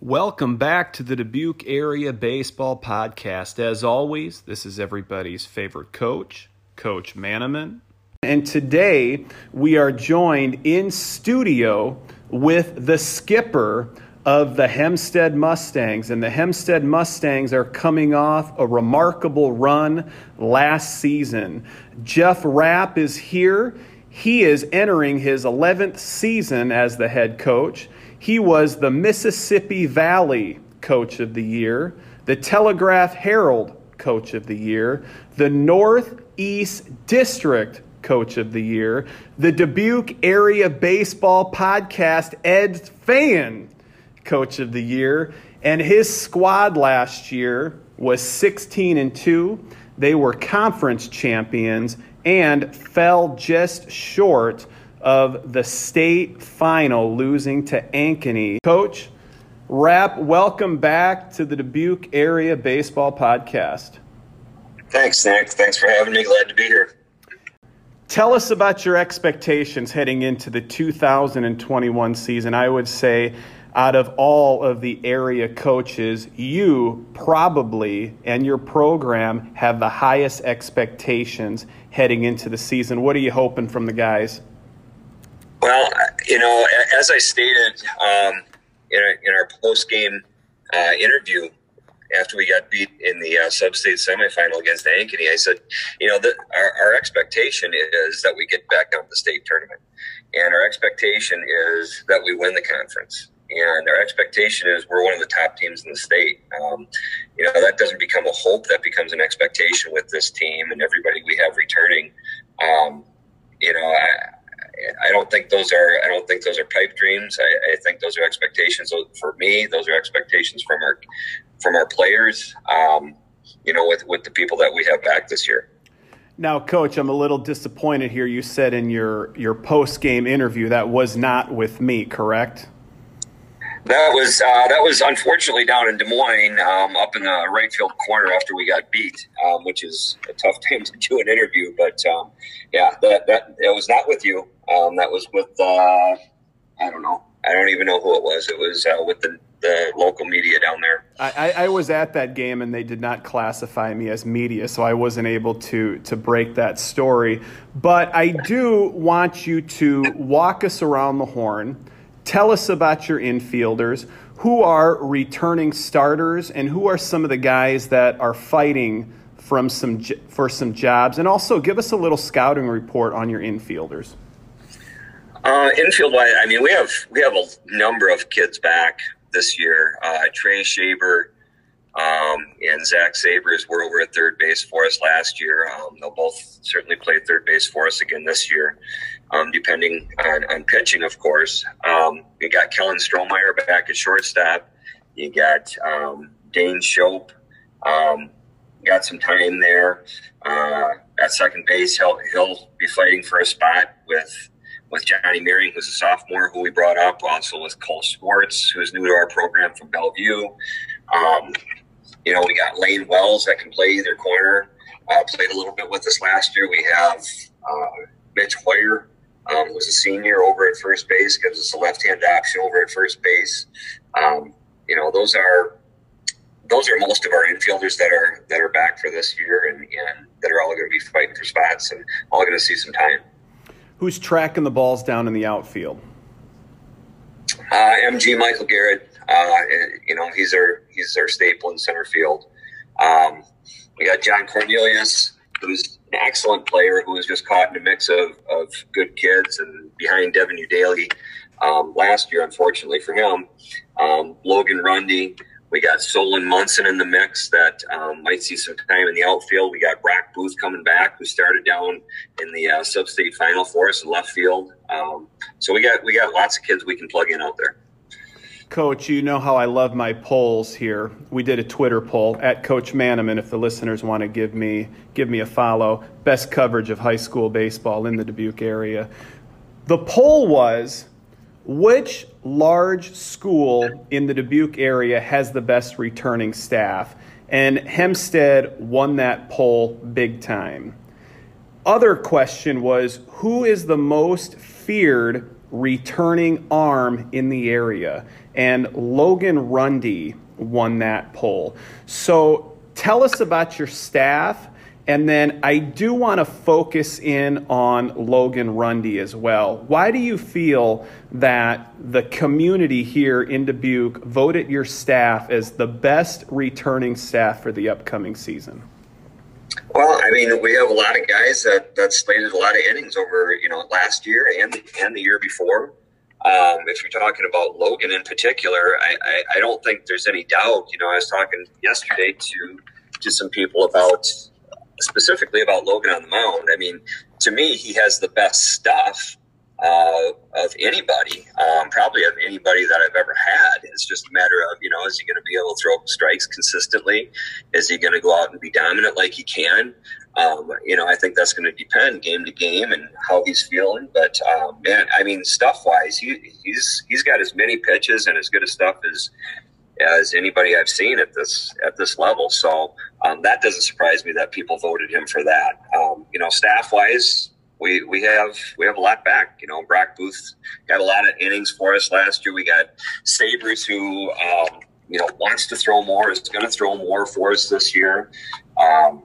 Welcome back to the Dubuque Area Baseball Podcast. As always, this is everybody's favorite coach, Coach Manaman. And today we are joined in studio with the skipper of the Hempstead Mustangs. And the Hempstead Mustangs are coming off a remarkable run last season. Jeff Rapp is here. He is entering his 11th season as the head coach. He was the Mississippi Valley Coach of the Year, the Telegraph Herald Coach of the Year, the Northeast District Coach of the Year, the Dubuque Area Baseball Podcast Ed Fan Coach of the Year, and his squad last year was 16 and 2. They were conference champions and fell just short of the state final, losing to Ankeny. Coach Rapp, welcome back to the Dubuque Area Baseball Podcast. Thanks, Nick. Thanks for having me. Glad to be here. Tell us about your expectations heading into the 2021 season. I would say, out of all of the area coaches, you probably and your program have the highest expectations heading into the season. What are you hoping from the guys? Well, you know, as I stated um, in, our, in our post game uh, interview after we got beat in the uh, sub-state semifinal against Ankeny, I said, you know, the, our, our expectation is that we get back down to the state tournament, and our expectation is that we win the conference. And our expectation is we're one of the top teams in the state. Um, you know, that doesn't become a hope; that becomes an expectation with this team and everybody we have returning. Um, you know, I, I don't think those are I don't think those are pipe dreams. I, I, think those are expectations for me. Those are expectations from our from our players. Um, you know, with with the people that we have back this year. Now, coach, I'm a little disappointed here. You said in your your post game interview that was not with me, correct? That was uh, that was unfortunately down in Des Moines, um, up in the right field corner after we got beat, um, which is a tough time to do an interview. But um, yeah, that that it was not with you. Um, that was with uh, I don't know. I don't even know who it was. It was uh, with the, the local media down there. I, I, was at that game and they did not classify me as media, so I wasn't able to to break that story. But I do want you to walk us around the horn. Tell us about your infielders. Who are returning starters and who are some of the guys that are fighting from some for some jobs? And also give us a little scouting report on your infielders. Uh, infield wise, I mean, we have we have a number of kids back this year. Uh, Trey Shaber um, and Zach Sabers were over at third base for us last year. Um, they'll both certainly play third base for us again this year, um, depending on, on, pitching, of course. Um, you got Kellen Strohmeyer back at shortstop. You got um, Dane Shope. Um, got some time there uh, at second base. He'll, he'll be fighting for a spot with with Johnny Meering, who's a sophomore who we brought up, also with Cole Sports, who's new to our program from Bellevue. Um, you know, we got Lane Wells that can play either corner. Uh, played a little bit with us last year. We have uh, Mitch Hoyer, um, who's a senior over at first base, gives us a left-hand option over at first base. Um, you know, those are those are most of our infielders that are that are back for this year and, and that are all going to be fighting for spots and all going to see some time who's tracking the balls down in the outfield? Uh, MG Michael Garrett. Uh, you know, he's our he's our staple in center field. Um, we got John Cornelius, who's an excellent player who was just caught in a mix of, of good kids and behind Devin Udaly um, last year, unfortunately for him. Um, Logan Rundy. We got Solon Munson in the mix that um, might see some time in the outfield. We got Brock Booth coming back, who started down in the uh, sub-state final for us in left field. Um, so we got we got lots of kids we can plug in out there. Coach, you know how I love my polls here. We did a Twitter poll at Coach Manaman. If the listeners want to give me give me a follow, best coverage of high school baseball in the Dubuque area. The poll was, which large school in the Dubuque area has the best returning staff? And Hempstead won that poll big time. Other question was, who is the most feared returning arm in the area? and Logan Rundy won that poll. So tell us about your staff. And then I do want to focus in on Logan Rundy as well. Why do you feel that the community here in Dubuque voted your staff as the best returning staff for the upcoming season? Well, I mean, we have a lot of guys that, that slated a lot of innings over, you know, last year and and the year before. Um, if you're talking about Logan in particular, I, I, I, don't think there's any doubt. You know, I was talking yesterday to to some people about specifically about Logan on the mound. I mean, to me, he has the best stuff uh, of anybody, um, probably of anybody that I've ever had. It's just a matter of, you know, is he going to be able to throw strikes consistently? Is he going to go out and be dominant like he can? Um, you know, I think that's going to depend game to game and how he's feeling. But um, man, I mean, stuff wise, he, he's he's got as many pitches and as good a stuff as as anybody I've seen at this at this level. So um, that doesn't surprise me that people voted him for that. Um, you know, staff wise, we we have we have a lot back. You know, Brock Booth got a lot of innings for us last year. We got Sabers who um, you know wants to throw more, is going to throw more for us this year. Um,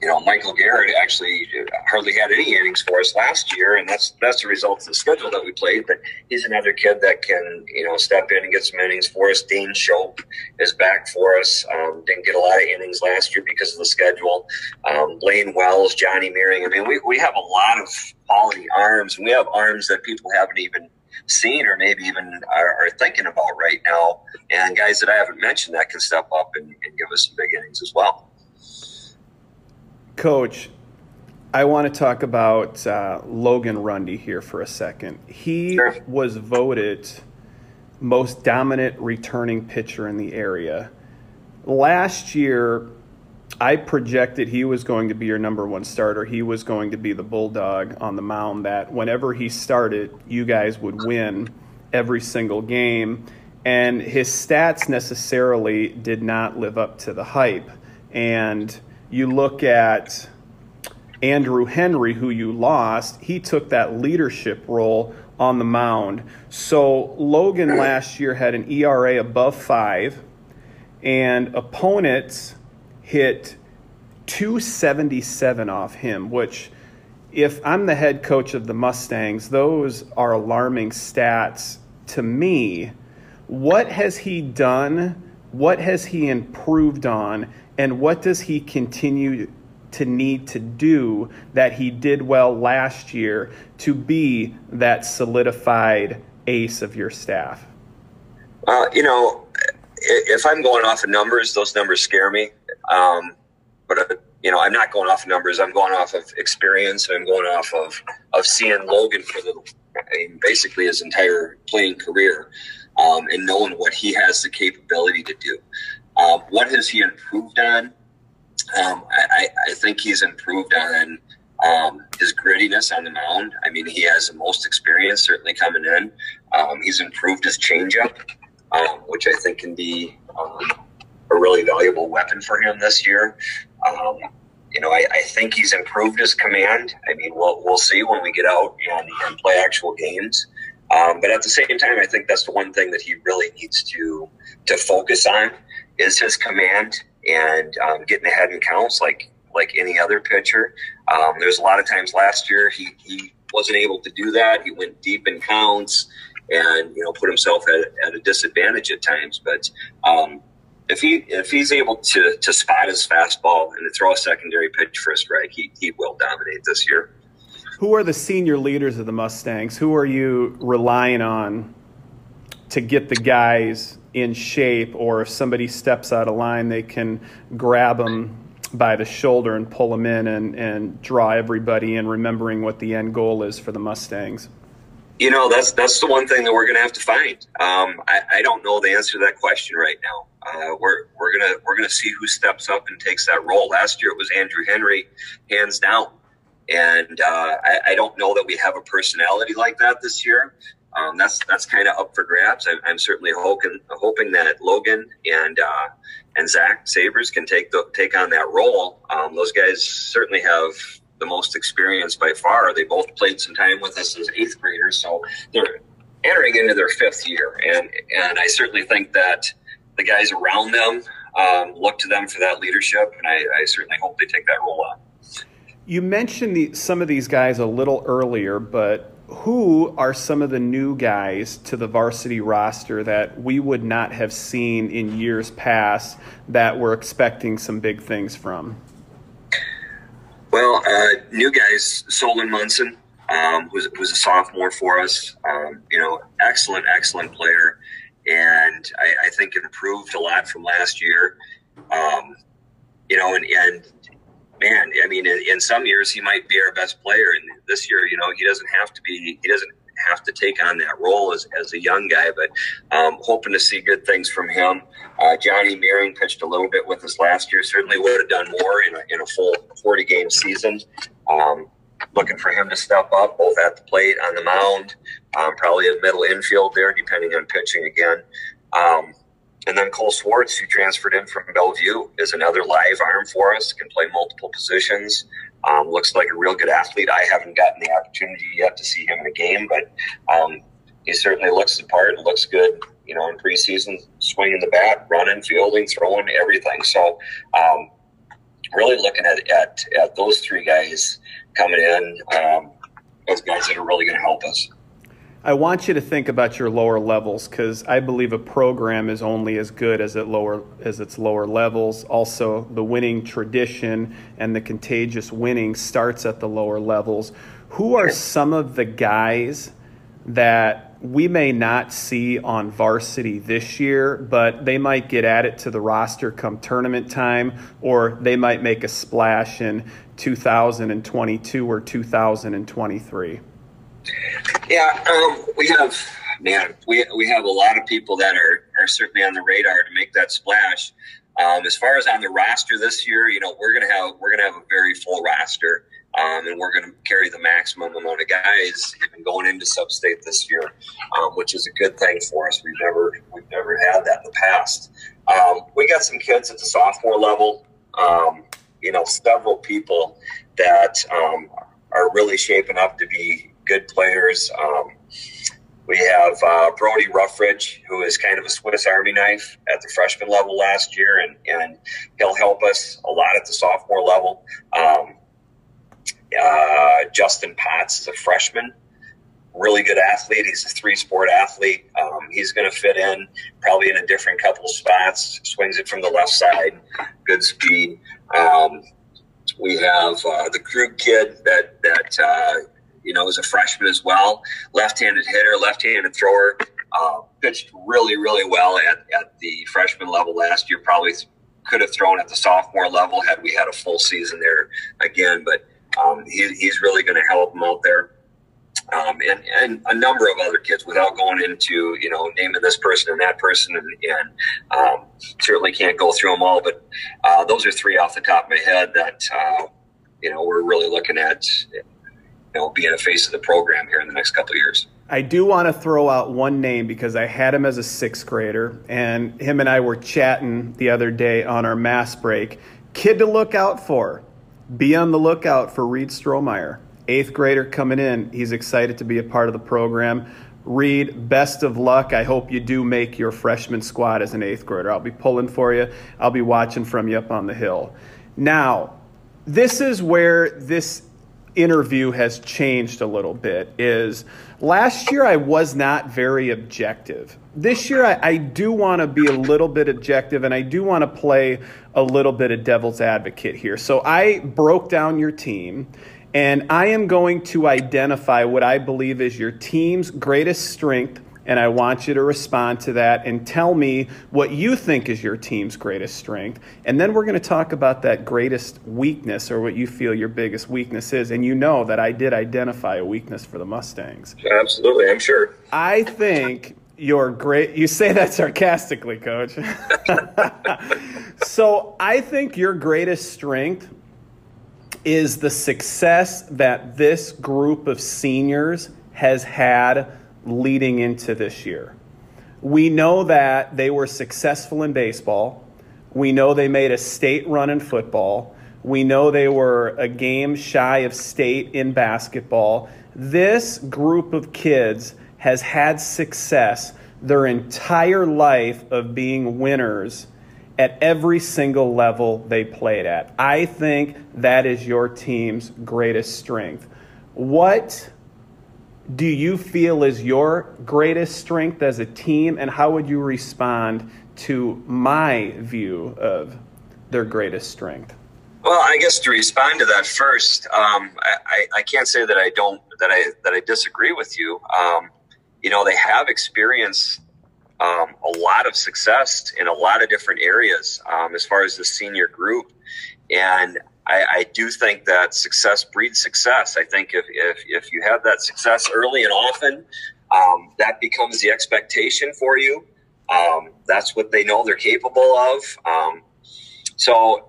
you know, Michael Garrett actually hardly had any innings for us last year, and that's that's the result of the schedule that we played. But he's another kid that can, you know, step in and get some innings for us. Dane Shope is back for us. Um, didn't get a lot of innings last year because of the schedule. Um, Lane Wells, Johnny Meering. I mean, we, we have a lot of quality arms, and we have arms that people haven't even seen or maybe even are, are, thinking about right now. And guys that I haven't mentioned that can step up and, and give us some big innings as well. Coach, I want to talk about uh, Logan Rundy here for a second. He sure. was voted most dominant returning pitcher in the area. Last year, I projected he was going to be your number one starter. He was going to be the bulldog on the mound that whenever he started, you guys would win every single game. And his stats necessarily did not live up to the hype. And you look at Andrew Henry, who you lost, he took that leadership role on the mound. So Logan last year had an ERA above five, and opponents hit 277 off him, which, if I'm the head coach of the Mustangs, those are alarming stats to me. What has he done? What has he improved on? and what does he continue to need to do that he did well last year to be that solidified ace of your staff? Uh, you know, if I'm going off of numbers, those numbers scare me. Um, but uh, you know, I'm not going off of numbers. I'm going off of experience, I'm going off of of seeing Logan for the I mean, basically his entire playing career, um, and knowing what he has the capability to do. Um, what has he improved on? Um, I, I, think he's improved on um, his grittiness on the mound. I mean, he has the most experience certainly coming in. Um, he's improved his changeup, um, which I think can be a really valuable weapon for him this year. you know, I, I, think he's improved his command. I mean, we'll, we'll see when we get out and, and play actual games. Um, but at the same time, I think that's the one thing that he really needs to to focus on is his command and um, getting ahead in counts like like any other pitcher. Um, there's a lot of times last year he, he wasn't able to do that. He went deep in counts and you know put himself at, at a disadvantage at times. But um, if he if he's able to to spot his fastball and to throw a secondary pitch for a strike, he he will dominate this year. Who are the senior leaders of the Mustangs? Who are you relying on to get the guys in shape, or if somebody steps out of line, they can grab them by the shoulder and pull them in and, and draw everybody in, remembering what the end goal is for the Mustangs? You know, that's that's the one thing that we're going to have to find. Um, I, I, don't know the answer to that question right now. Uh, we're we're gonna we're gonna see who steps up and takes that role. Last year it was Andrew Henry, hands down, and uh, I, I, don't know that we have a personality like that this year um, that's that's kind of up for grabs. I, I'm, certainly hoping hoping that Logan and uh, and Zach Sabers can take the, take on that role. Um, those guys certainly have the most experience by far. They both played some time with us as eighth graders, so they're entering into their fifth year, and and I certainly think that the guys around them um, look to them for that leadership, and I, I certainly hope they take that role on. You mentioned the, some of these guys a little earlier, but who are some of the new guys to the varsity roster that we would not have seen in years past that we're expecting some big things from? Well, uh, new guys, Solon Munson, um, who's, who's a sophomore for us. Um, you know, excellent, excellent player, and I, I, think improved a lot from last year. Um, you know, and, and man, I mean, in, in, some years he might be our best player, and this year, you know, he doesn't have to be. He doesn't have to take on that role as, as a young guy, but um, hoping to see good things from him. Uh, Johnny Meering pitched a little bit with us last year. Certainly would have done more in a, in a full 40 game season. Um, looking for him to step up both at the plate, on the mound, um, probably a middle infield there, depending on pitching again. Um, and then Cole Swartz, who transferred in from Bellevue, is another live arm for us, can play multiple positions. Um, looks like a real good athlete. I haven't gotten the opportunity yet to see him in a game, but um, he certainly looks the part and looks good, you know, in preseason, swinging the bat, running, fielding, throwing, everything. So, um, really looking at, at, at those three guys coming in um, as guys that are really going to help us. I want you to think about your lower levels because I believe a program is only as good as it lower as its lower levels. Also, the winning tradition and the contagious winning starts at the lower levels. Who are some of the guys that we may not see on varsity this year, but they might get added to the roster come tournament time, or they might make a splash in 2022 or 2023? Yeah, um, we have man, we, we have a lot of people that are, are certainly on the radar to make that splash. Um, as far as on the roster this year, you know, we're gonna have we're gonna have a very full roster, um, and we're gonna carry the maximum amount of guys even going into sub-state this year, um, which is a good thing for us. We've never we've never had that in the past. Um, we got some kids at the sophomore level. Um, you know, several people that um, are really shaping up to be good players. Um, we have uh, Brody Ruffridge, who is kind of a Swiss Army knife at the freshman level last year, and, and he'll help us a lot at the sophomore level. Um, uh, Justin Potts is a freshman, really good athlete. He's a three sport athlete. Um, he's going to fit in probably in a different couple spots. Swings it from the left side, good speed. Um, we have uh, the Krug kid that that uh, you know, as a freshman as well. Left-handed hitter, left-handed thrower. Uh, pitched really, really well at, at the freshman level last year. Probably could have thrown at the sophomore level had we had a full season there again. But um, he, he's really going to help them out there. Um, and, and a number of other kids without going into, you know, naming this person and that person. And, and um, certainly can't go through them all. But uh, those are three off the top of my head that, uh, you know, we're really looking at you know, being a face of the program here in the next couple years. I do want to throw out one name because I had him as a sixth grader, and him and I were chatting the other day on our mass break. Kid to look out for. Be on the lookout for Reed Strohmeyer. Eighth grader coming in. He's excited to be a part of the program. Reed, best of luck. I hope you do make your freshman squad as an eighth grader. I'll be pulling for you. I'll be watching from you up on the hill. Now, this is where this interview has changed a little bit is last year I was not very objective. This year I, I do want to be a little bit objective and I do want to play a little bit of devil's advocate here. So I broke down your team and I am going to identify what I believe is your team's greatest strength and I want you to respond to that and tell me what you think is your team's greatest strength. And then we're going to talk about that greatest weakness or what you feel your biggest weakness is. And you know that I did identify a weakness for the Mustangs. Absolutely, I'm sure. I think your great you say that sarcastically coach so i think your greatest strength is the success that this group of seniors has had leading into this year. We know that they were successful in baseball. We know they made a state run in football. We know they were a game shy of state in basketball. This group of kids has had success their entire life of being winners at every single level they played at. I think that is your team's greatest strength. What do you feel is your greatest strength as a team, and how would you respond to my view of their greatest strength? Well, I guess to respond to that first, um, I, I, can't say that I don't that I that I disagree with you. Um, you know, they have experienced um, a lot of success in a lot of different areas um, as far as the senior group, and I, I, do think that success breeds success. I think if, if, if you have that success early and often, um, that becomes the expectation for you. Um, that's what they know they're capable of. Um, so,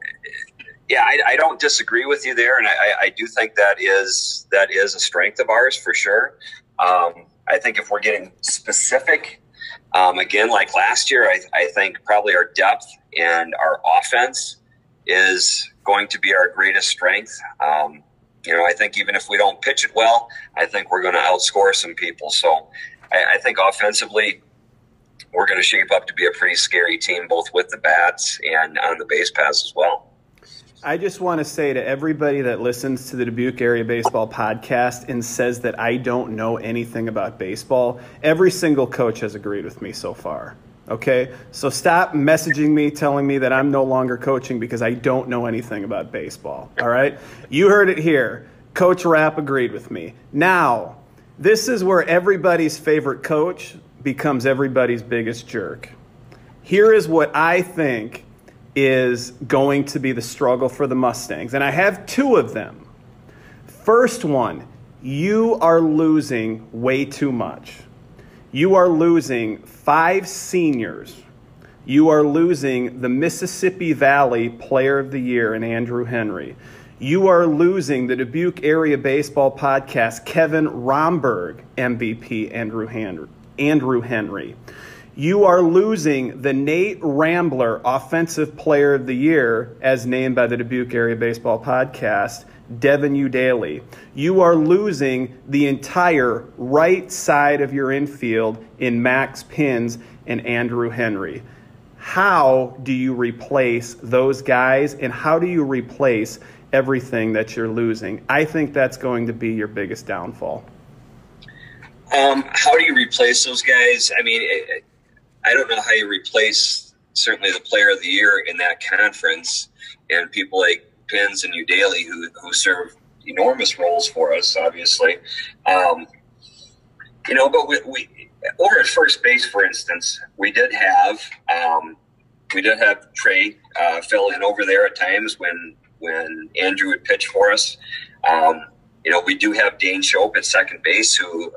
yeah, I, I, don't disagree with you there, and I, I, do think that is that is a strength of ours for sure. Um, I think if we're getting specific, um, again, like last year, I, I think probably our depth and our offense is going to be our greatest strength. Um, you know, I think even if we don't pitch it well, I think we're going to outscore some people. So I, I think offensively, we're going to shape up to be a pretty scary team, both with the bats and on the base pass as well. I just want to say to everybody that listens to the Dubuque Area Baseball podcast and says that I don't know anything about baseball, every single coach has agreed with me so far. Okay? So stop messaging me telling me that I'm no longer coaching because I don't know anything about baseball. All right? You heard it here. Coach Rapp agreed with me. Now, this is where everybody's favorite coach becomes everybody's biggest jerk. Here is what I think is going to be the struggle for the Mustangs. And I have two of them. First one, you are losing way too much. You are losing five seniors. You are losing the Mississippi Valley Player of the Year in Andrew Henry. You are losing the Dubuque Area Baseball Podcast Kevin Romberg MVP Andrew Henry. Andrew Henry. You are losing the Nate Rambler Offensive Player of the Year as named by the Dubuque Area Baseball Podcast Devin Udaly. You are losing the entire right side of your infield in Max Pins and Andrew Henry. How do you replace those guys and how do you replace everything that you're losing? I think that's going to be your biggest downfall. Um, how do you replace those guys? I mean, I don't know how you replace certainly the player of the year in that conference and people like Pins and Udaly, who who serve enormous roles for us, obviously. Um, you know, but we, we, over at first base, for instance, we did have um, we did have Trey uh, fill in over there at times when when Andrew would pitch for us. Um, you know, we do have Dane Shope at second base, who,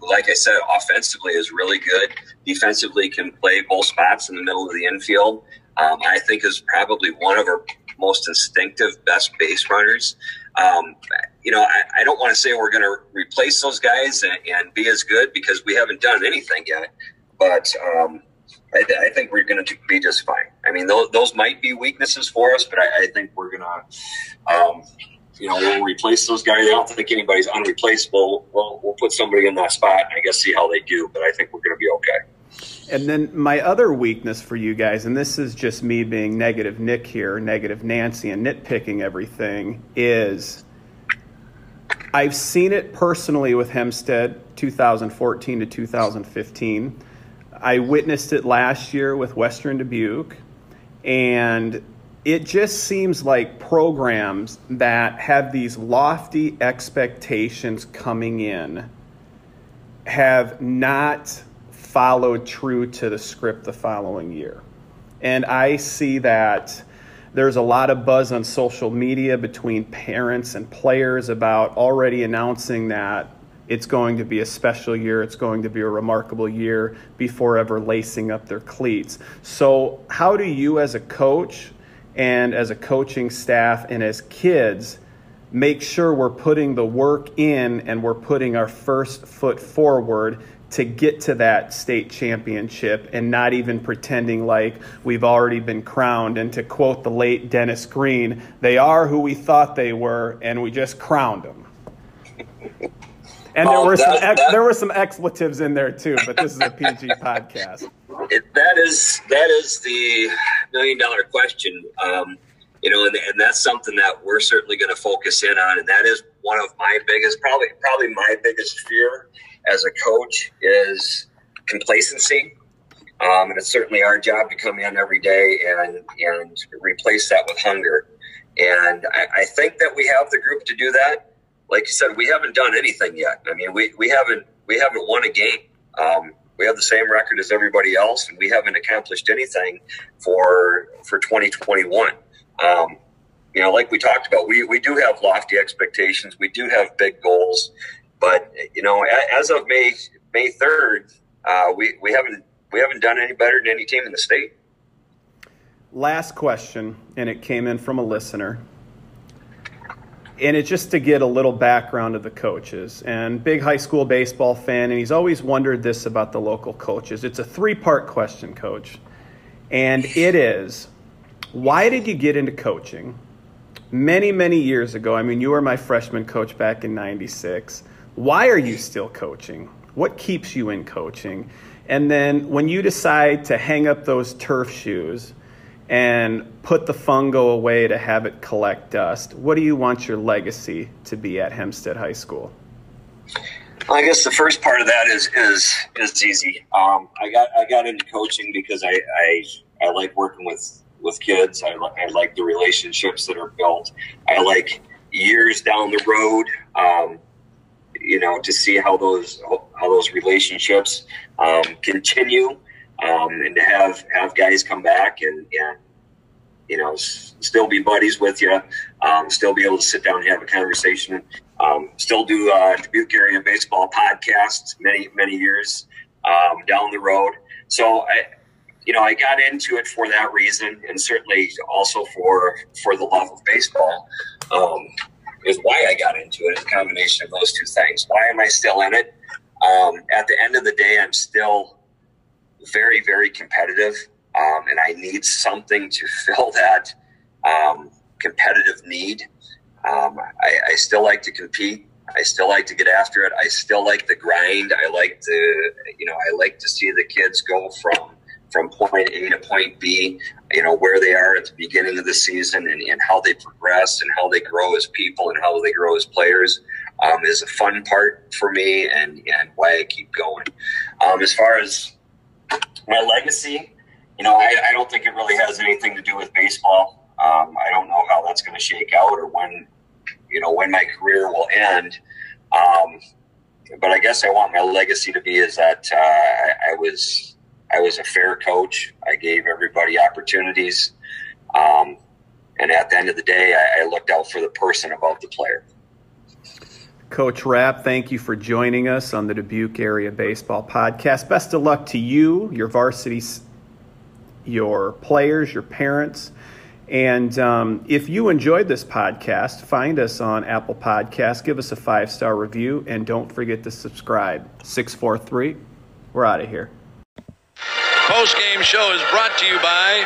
like I said, offensively is really good. Defensively, can play both spots in the middle of the infield. Um, I think is probably one of our most instinctive, best base runners. Um, you know, I, I don't want to say we're going to replace those guys and, and, be as good because we haven't done anything yet. But um, I, I, think we're going to be just fine. I mean, those, those might be weaknesses for us, but I, I think we're going to, um, you know, we'll replace those guys. I don't think anybody's unreplaceable. We'll, we'll put somebody in that spot and I guess see how they do. But I think we're going to be okay. And then my other weakness for you guys, and this is just me being negative Nick here, negative Nancy, and nitpicking everything, is I've seen it personally with Hempstead 2014 to 2015. I witnessed it last year with Western Dubuque. And it just seems like programs that have these lofty expectations coming in have not followed true to the script the following year. And I see that there's a lot of buzz on social media between parents and players about already announcing that it's going to be a special year, it's going to be a remarkable year before ever lacing up their cleats. So, how do you, as a coach and as a coaching staff and as kids, make sure we're putting the work in and we're putting our first foot forward to get to that state championship and not even pretending like we've already been crowned. And to quote the late Dennis Green, they are who we thought they were, and we just crowned them. And there oh, were that, some ex- that, there were some expletives in there too, but this is a PG podcast. It, that is that is the million dollar question. Um, you know, and, and that's something that we're certainly going to focus in on, and that is one of my biggest, probably probably my biggest fear as a coach is complacency. Um, and it's certainly our job to come in every day and and replace that with hunger. And I, I think that we have the group to do that. Like you said, we haven't done anything yet. I mean, we, we haven't we haven't won a game. Um, we have the same record as everybody else, and we haven't accomplished anything for for 2021. Um, you know, like we talked about, we, we do have lofty expectations. We do have big goals, but you know, as of May May third, uh, we we haven't we haven't done any better than any team in the state. Last question, and it came in from a listener. And it's just to get a little background of the coaches. And big high school baseball fan, and he's always wondered this about the local coaches. It's a three part question, coach. And it is why did you get into coaching? Many, many years ago, I mean, you were my freshman coach back in 96. Why are you still coaching? What keeps you in coaching? And then when you decide to hang up those turf shoes and put the fungo away to have it collect dust, what do you want your legacy to be at Hempstead High School? I guess the first part of that is is is easy. Um, I got I got into coaching because I, I I like working with with kids. I, I like the relationships that are built. I like years down the road. Um, you know, to see how those how those relationships um, continue, um, and to have have guys come back and and you know s- still be buddies with you, um, still be able to sit down and have a conversation, um, still do uh, Dubuque area baseball podcasts many many years um, down the road. So I. You know, I got into it for that reason, and certainly also for for the love of baseball. Is why I got into it. It's a combination of those two things. Why am I still in it? Um, at the end of the day, I'm still very, very competitive, um, and I need something to fill that um, competitive need. Um, I, I, still like to compete. I still like to get after it. I still like the grind. I like to, you know, I like to see the kids go from from point A to point B, you know, where they are at the beginning of the season and, and how they progress and how they grow as people and how they grow as players um, is a fun part for me and, and why I keep going. Um, as far as my legacy, you know, I, I, don't think it really has anything to do with baseball. Um, I don't know how that's going to shake out or when, you know, when my career will end. Um, but I guess I want my legacy to be is that uh, I, I was I was a fair coach. I gave everybody opportunities. Um, and at the end of the day, I, I looked out for the person above the player. Coach Rapp, thank you for joining us on the Dubuque Area Baseball Podcast. Best of luck to you, your varsity, your players, your parents. And um, if you enjoyed this podcast, find us on Apple Podcasts, give us a five star review, and don't forget to subscribe. 643, we're out of here post-game show is brought to you by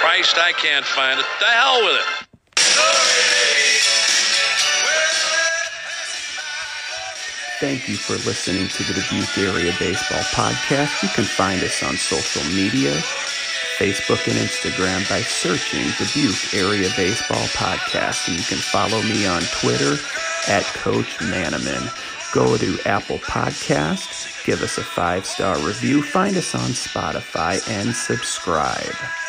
Christ, I can't find it. The hell with it. Thank you for listening to the Dubuque Area Baseball Podcast. You can find us on social media Facebook and Instagram by searching Dubuque Area Baseball Podcast. And you can follow me on Twitter at Coach Manaman. Go to Apple Podcasts, give us a five star review, find us on Spotify, and subscribe.